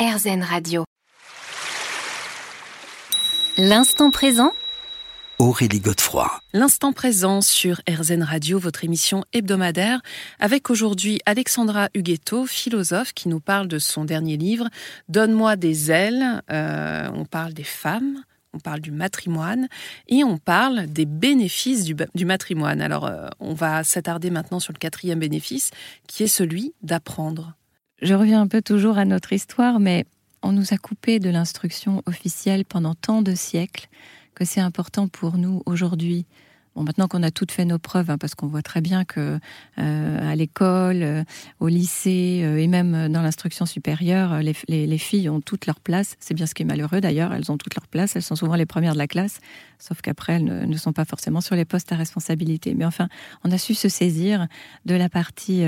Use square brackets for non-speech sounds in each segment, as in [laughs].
RZN Radio. L'instant présent Aurélie Godefroy. L'instant présent sur RZN Radio, votre émission hebdomadaire, avec aujourd'hui Alexandra Huguetto, philosophe, qui nous parle de son dernier livre, Donne-moi des ailes. Euh, on parle des femmes, on parle du matrimoine et on parle des bénéfices du, du matrimoine. Alors, euh, on va s'attarder maintenant sur le quatrième bénéfice, qui est celui d'apprendre. Je reviens un peu toujours à notre histoire, mais on nous a coupé de l'instruction officielle pendant tant de siècles que c'est important pour nous aujourd'hui. Bon, maintenant qu'on a toutes fait nos preuves, hein, parce qu'on voit très bien que euh, à l'école, euh, au lycée euh, et même dans l'instruction supérieure, les, les, filles ont toute leur place. C'est bien ce qui est malheureux d'ailleurs. Elles ont toute leur place. Elles sont souvent les premières de la classe, sauf qu'après elles ne, ne, sont pas forcément sur les postes à responsabilité. Mais enfin, on a su se saisir de la partie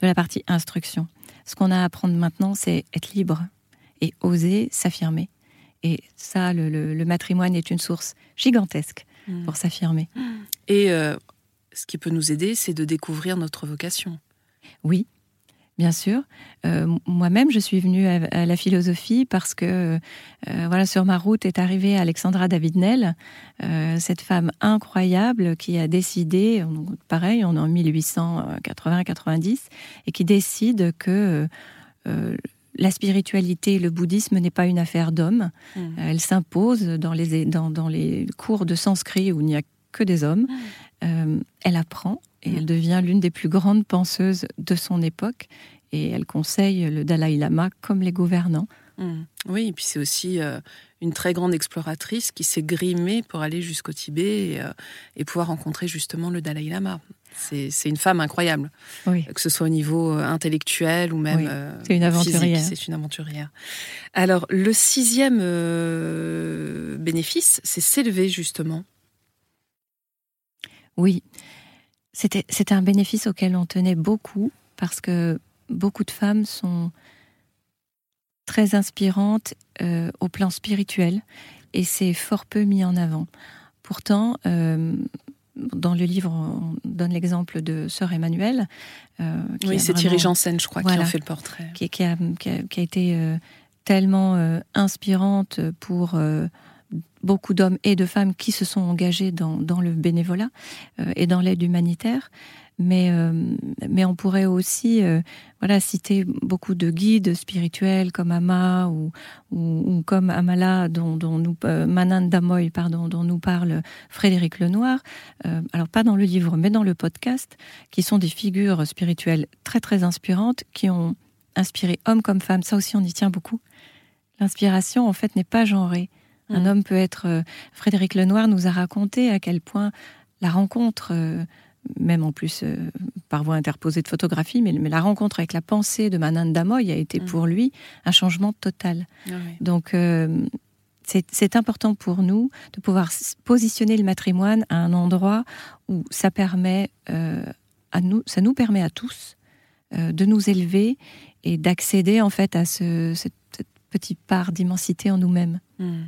de la partie instruction. Ce qu'on a à apprendre maintenant, c'est être libre et oser s'affirmer et ça, le, le, le, matrimoine est une source gigantesque mmh. pour s'affirmer. Et euh, ce qui peut nous aider, c'est de découvrir notre vocation. Oui, bien sûr. Euh, Moi-même, je suis venue à, à, la philosophie parce que, euh, voilà, sur ma route est arrivée Alexandra David-Nel, euh, cette femme incroyable qui a décidé, pareil, on est en 1880-90, et qui décide que euh, la spiritualité, le bouddhisme n'est pas une affaire d'hommes. Mmh. Elle s'impose dans les, dans, dans, les cours de sanskrit où il n'y a que des hommes. Mmh. Euh, elle apprend et elle devient l'une des plus grandes penseuses de son époque. Et elle conseille le Dalai Lama comme les gouvernants. Oui, et puis c'est aussi euh, une très grande exploratrice qui s'est grimée pour aller jusqu'au Tibet et, euh, et, pouvoir rencontrer justement le Dalai Lama. C'est une femme incroyable, oui. que ce soit au niveau euh, intellectuel ou même oui. c'est une aventurière. C'est une aventurière. Alors le sixième euh, bénéfice, c'est s'élever justement. Oui, c'était un bénéfice auquel on tenait beaucoup parce que beaucoup de femmes sont très inspirantes euh, au plan spirituel et c'est fort peu mis en avant. Pourtant, euh, dans le livre, on donne l'exemple de Sœur Emmanuelle. Euh, oui, c'est Thierry Janssen, je crois, voilà, qui en fait le portrait. Qui, qui, a, qui, a, a, été tellement inspirante pour beaucoup d'hommes et de femmes qui se sont engagés dans, le bénévolat euh, et dans l'aide humanitaire. Mais, euh, mais on pourrait aussi euh, voilà, citer beaucoup de guides spirituels comme Ama ou, ou, comme Amala, dont, dont nous, pardon, dont nous parle Frédéric Lenoir. Alors, pas dans le livre, mais dans le podcast, qui sont des figures spirituelles très, très inspirantes, qui ont inspiré hommes comme femmes. Ça aussi, on y tient beaucoup. L'inspiration, en fait, n'est pas genrée. Mmh. Un homme peut être. Euh, Frédéric Lenoir nous a raconté à quel point la rencontre euh, même en plus euh, par voie interposée de photographie, mais, mais, la rencontre avec la pensée de Manan Damoy a été mmh. pour lui un changement total. Ah oui. Donc euh, c'est important pour nous de pouvoir positionner le matrimoine à un endroit où ça permet à nous, ça nous permet à tous de nous élever et d'accéder en fait à ce, cette, cette petite part d'immensité en nous-mêmes. Mmh.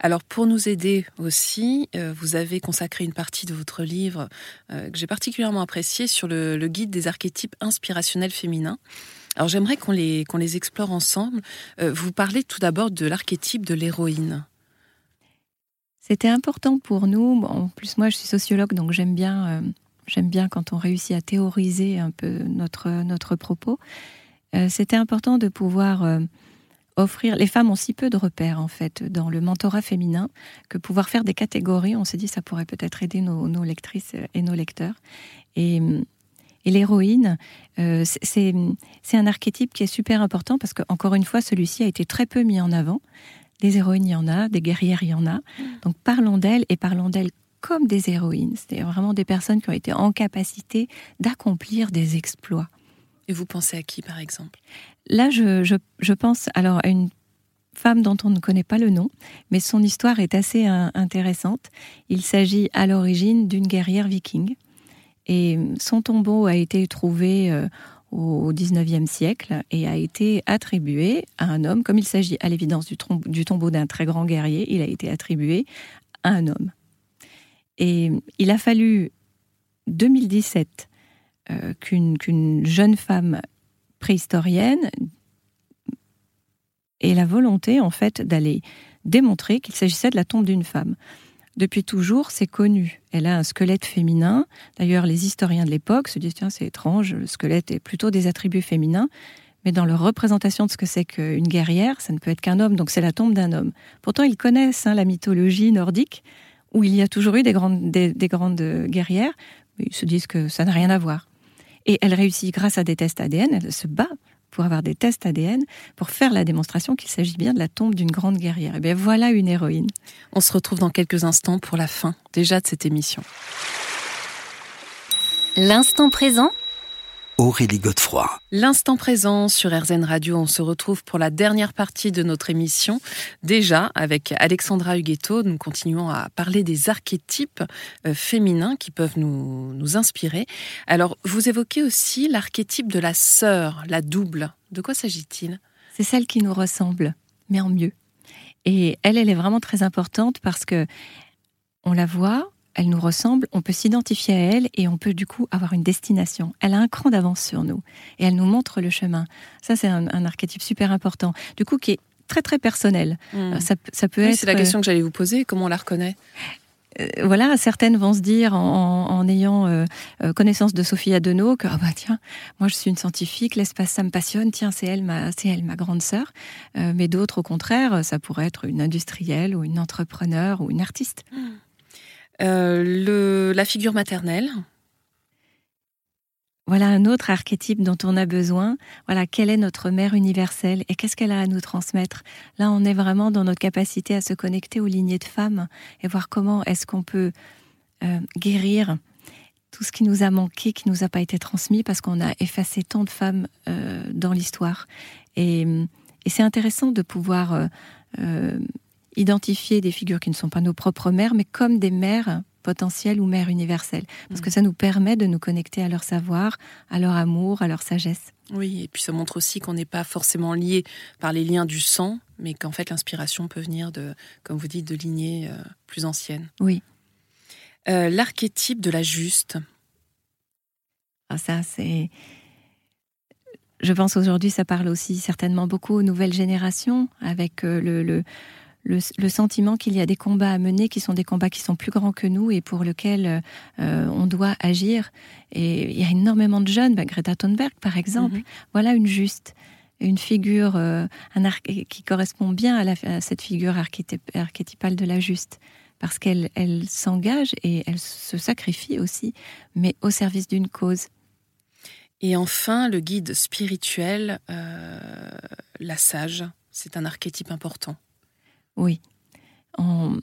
Alors pour nous aider aussi, euh, vous avez consacré une partie de votre livre euh, que j'ai particulièrement apprécié sur le, le, guide des archétypes inspirationnels féminins. Alors j'aimerais qu'on les, qu'on les explore ensemble. Euh, vous parlez tout d'abord de l'archétype de l'héroïne. C'était important pour nous. Bon, en plus moi je suis sociologue donc j'aime bien, j'aime bien quand on réussit à théoriser un peu notre, notre propos. C'était important de pouvoir offrir. Les femmes ont si peu de repères en fait dans le mentorat féminin que pouvoir faire des catégories, on s'est dit ça pourrait peut-être aider nos, lectrices et nos lecteurs. Et, l'héroïne, euh, c'est un archétype qui est super important parce que encore une fois, celui-ci a été très peu mis en avant. Des héroïnes, il y en a, des guerrières, il y en a. Donc parlons d'elles et parlons d'elles comme des héroïnes. C'est vraiment des personnes qui ont été en capacité d'accomplir des exploits. Et vous pensez à qui, par exemple? Là, je, je, je, pense alors à une femme dont on ne connaît pas le nom, mais son histoire est assez euh, intéressante. Il s'agit à l'origine d'une guerrière viking. Et son tombeau a été trouvé euh, au XIXe siècle et a été attribué à un homme, comme il s'agit à l'évidence du, du, tombeau d'un très grand guerrier, il a été attribué à un homme. Et il a fallu 2017 euh, qu'une qu jeune femme préhistorienne et la volonté en fait d'aller démontrer qu'il s'agissait de la tombe d'une femme. Depuis toujours, c'est connu. Elle a un squelette féminin. D'ailleurs, les historiens de l'époque se disent tiens, c'est étrange, le squelette est plutôt des attributs féminins. Mais dans leur représentation de ce que c'est qu'une guerrière, ça ne peut être qu'un homme, donc c'est la tombe d'un homme. Pourtant, ils connaissent hein, la mythologie nordique, où il y a toujours eu des grandes, des, grandes guerrières, ils se disent que ça n'a rien à voir. Et elle réussit grâce à des tests ADN, elle se bat pour avoir des tests ADN, pour faire la démonstration qu'il s'agit bien de la tombe d'une grande guerrière. Et eh bien voilà une héroïne. On se retrouve dans quelques instants pour la fin déjà de cette émission. L'instant présent Aurélie Godefroy. L'instant présent sur RZN Radio, on se retrouve pour la dernière partie de notre émission. Déjà, avec Alexandra Huguetto, nous continuons à parler des archétypes euh, féminins qui peuvent nous, nous inspirer. Alors, vous évoquez aussi l'archétype de la sœur, la double. De quoi s'agit-il? C'est celle qui nous ressemble, mais en mieux. Et elle, elle est vraiment très importante parce que on la voit, elle nous ressemble, on peut s'identifier à elle et on peut du coup avoir une destination. Elle a un cran d'avance sur nous et elle nous montre le chemin. Ça, c'est un, archétype super important. Du coup, qui est très très personnel. Hmm. Euh, ça, peut être. C'est la question que j'allais vous poser. Comment on la reconnaît? Euh, voilà, certaines vont se dire en, ayant euh, connaissance de Sophie Adenau que ah bah tiens, moi je suis une scientifique, l'espace ça me passionne, tiens c'est elle ma c'est elle ma grande sœur. mais d'autres au contraire, ça pourrait être une industrielle ou une entrepreneur ou une artiste. Hmm. Euh, le, la figure maternelle. Voilà un autre archétype dont on a besoin. Voilà, quelle est notre mère universelle et qu'est-ce qu'elle a à nous transmettre? Là, on est vraiment dans notre capacité à se connecter aux lignées de femmes et voir comment est-ce qu'on peut euh, guérir tout ce qui nous a manqué, qui nous a pas été transmis parce qu'on a effacé tant de femmes euh, dans l'histoire. Et c'est intéressant de pouvoir identifier des figures qui ne sont pas nos propres mères, mais comme des mères potentielles ou mères universelles. Parce que mm. ça nous permet de nous connecter à leur savoir, à leur amour, à leur sagesse. Oui, et puis ça montre aussi qu'on n'est pas forcément lié par les liens du sang, mais qu'en fait l'inspiration peut venir de, comme vous dites, de lignées euh, plus anciennes. Oui. Euh, l'archétype de la juste. Ah, ça, c'est. Je pense aujourd'hui, ça parle aussi certainement beaucoup aux nouvelles générations, avec euh, le le, sentiment qu'il y a des combats à mener qui sont des combats qui sont plus grands que nous et pour lesquels euh, on doit agir. Et il y a énormément de jeunes, bah, Greta Thunberg par exemple, mhm. voilà une juste, une figure euh, un qui correspond bien à, cette figure archétypale de la juste. Parce qu'elle elle, s'engage et elle se sacrifie aussi, mais au service d'une cause. Et enfin, le guide spirituel, euh, la sage, c'est un archétype important. Oui. On,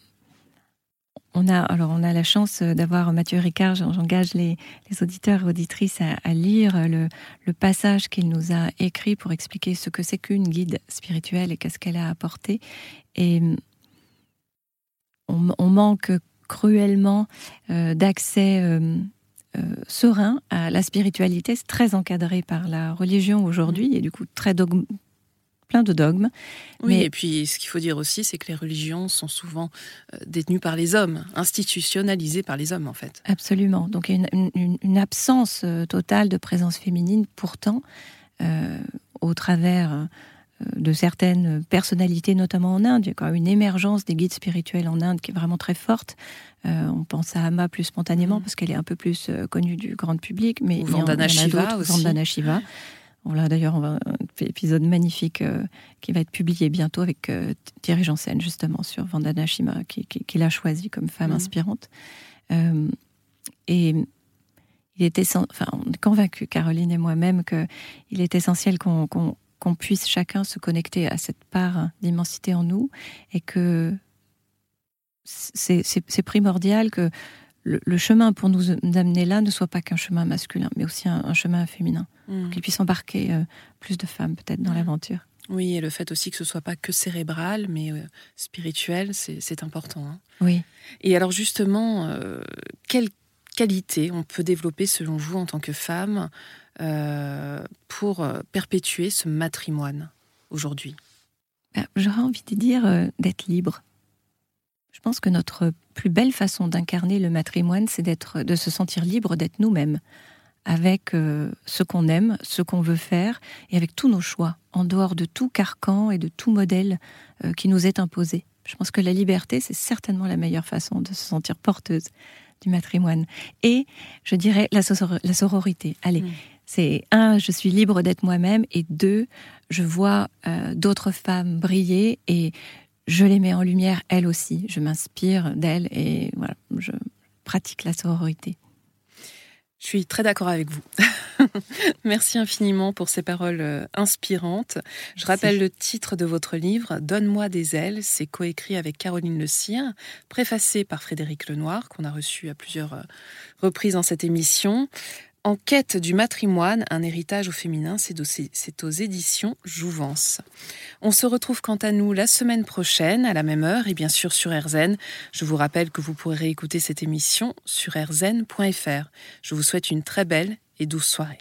a, la chance d'avoir Mathieu Ricard, j'engage les, auditeurs et auditrices à, lire le, passage qu'il nous a écrit pour expliquer ce que c'est qu'une guide spirituelle et qu'est-ce qu'elle a apporté. Et on, manque cruellement euh, d'accès euh, euh, serein à la spiritualité. C'est très encadré par la religion aujourd'hui et du coup très dogme, plein de dogmes. Oui, et puis ce qu'il faut dire aussi, c'est que les religions sont souvent euh, détenues par les hommes, institutionnalisées par les hommes en fait. Absolument. Donc il y a une, absence euh, totale de présence féminine, pourtant, euh, au travers de certaines personnalités, notamment en Inde. Il y a quand même une émergence des guides spirituels en Inde qui est vraiment très forte. on pense à Amma plus spontanément mm. parce qu'elle est un peu plus connue du grand public, mais Ou Vandana Shiva aussi. Vandana Shiva. On a d'ailleurs un épisode magnifique euh, qui va être publié bientôt avec euh, Thierry Janssen, justement, sur Vandana Shima, qui, qui, l'a choisi comme femme mm. inspirante. Euh, et il était, enfin, on est convaincus, Caroline et moi-même, qu'il est essentiel qu'on puisse chacun se connecter à cette part d'immensité en nous et que c'est primordial que le, chemin pour nous amener là ne soit pas qu'un chemin masculin, mais aussi un, chemin féminin. Mm. Qu'il puisse embarquer euh, plus de femmes peut-être dans mm. l'aventure. Oui, et le fait aussi que ce soit pas que cérébral, mais euh, spirituel, c'est important. Hein. Oui. Et alors justement, euh, quelle qualité on peut développer selon vous en tant que femme pour perpétuer ce matrimoine aujourd'hui? Ben, J'aurais envie de dire d'être libre je pense que notre plus belle façon d'incarner le matrimoine, c'est d'être, de se sentir libre d'être nous-mêmes, avec euh, ce qu'on aime, ce qu'on veut faire, et avec tous nos choix, en dehors de tout carcan et de tout modèle euh, qui nous est imposé. Je pense que la liberté, c'est certainement la meilleure façon de se sentir porteuse du matrimoine. Et je dirais la, sororité. Allez, mm. c'est un, je suis libre d'être moi-même, et deux, je vois euh, d'autres femmes briller et je les mets en lumière elles aussi. Je m'inspire d'elles et voilà, je pratique la sororité. Je suis très d'accord avec vous. [laughs] Merci infiniment pour ces paroles euh, inspirantes. Je rappelle le titre de votre livre, Donne-moi des ailes. C'est coécrit avec Caroline Le Cire, préfacé par Frédéric Lenoir, qu'on a reçu à plusieurs euh, reprises dans cette émission. En quête du matrimoine, un héritage au féminin, c'est aux éditions Jouvence. On se retrouve quant à nous la semaine prochaine, à la même heure, et bien sûr sur RZN. Je vous rappelle que vous pourrez écouter cette émission sur rzn.fr. Je vous souhaite une très belle et douce soirée.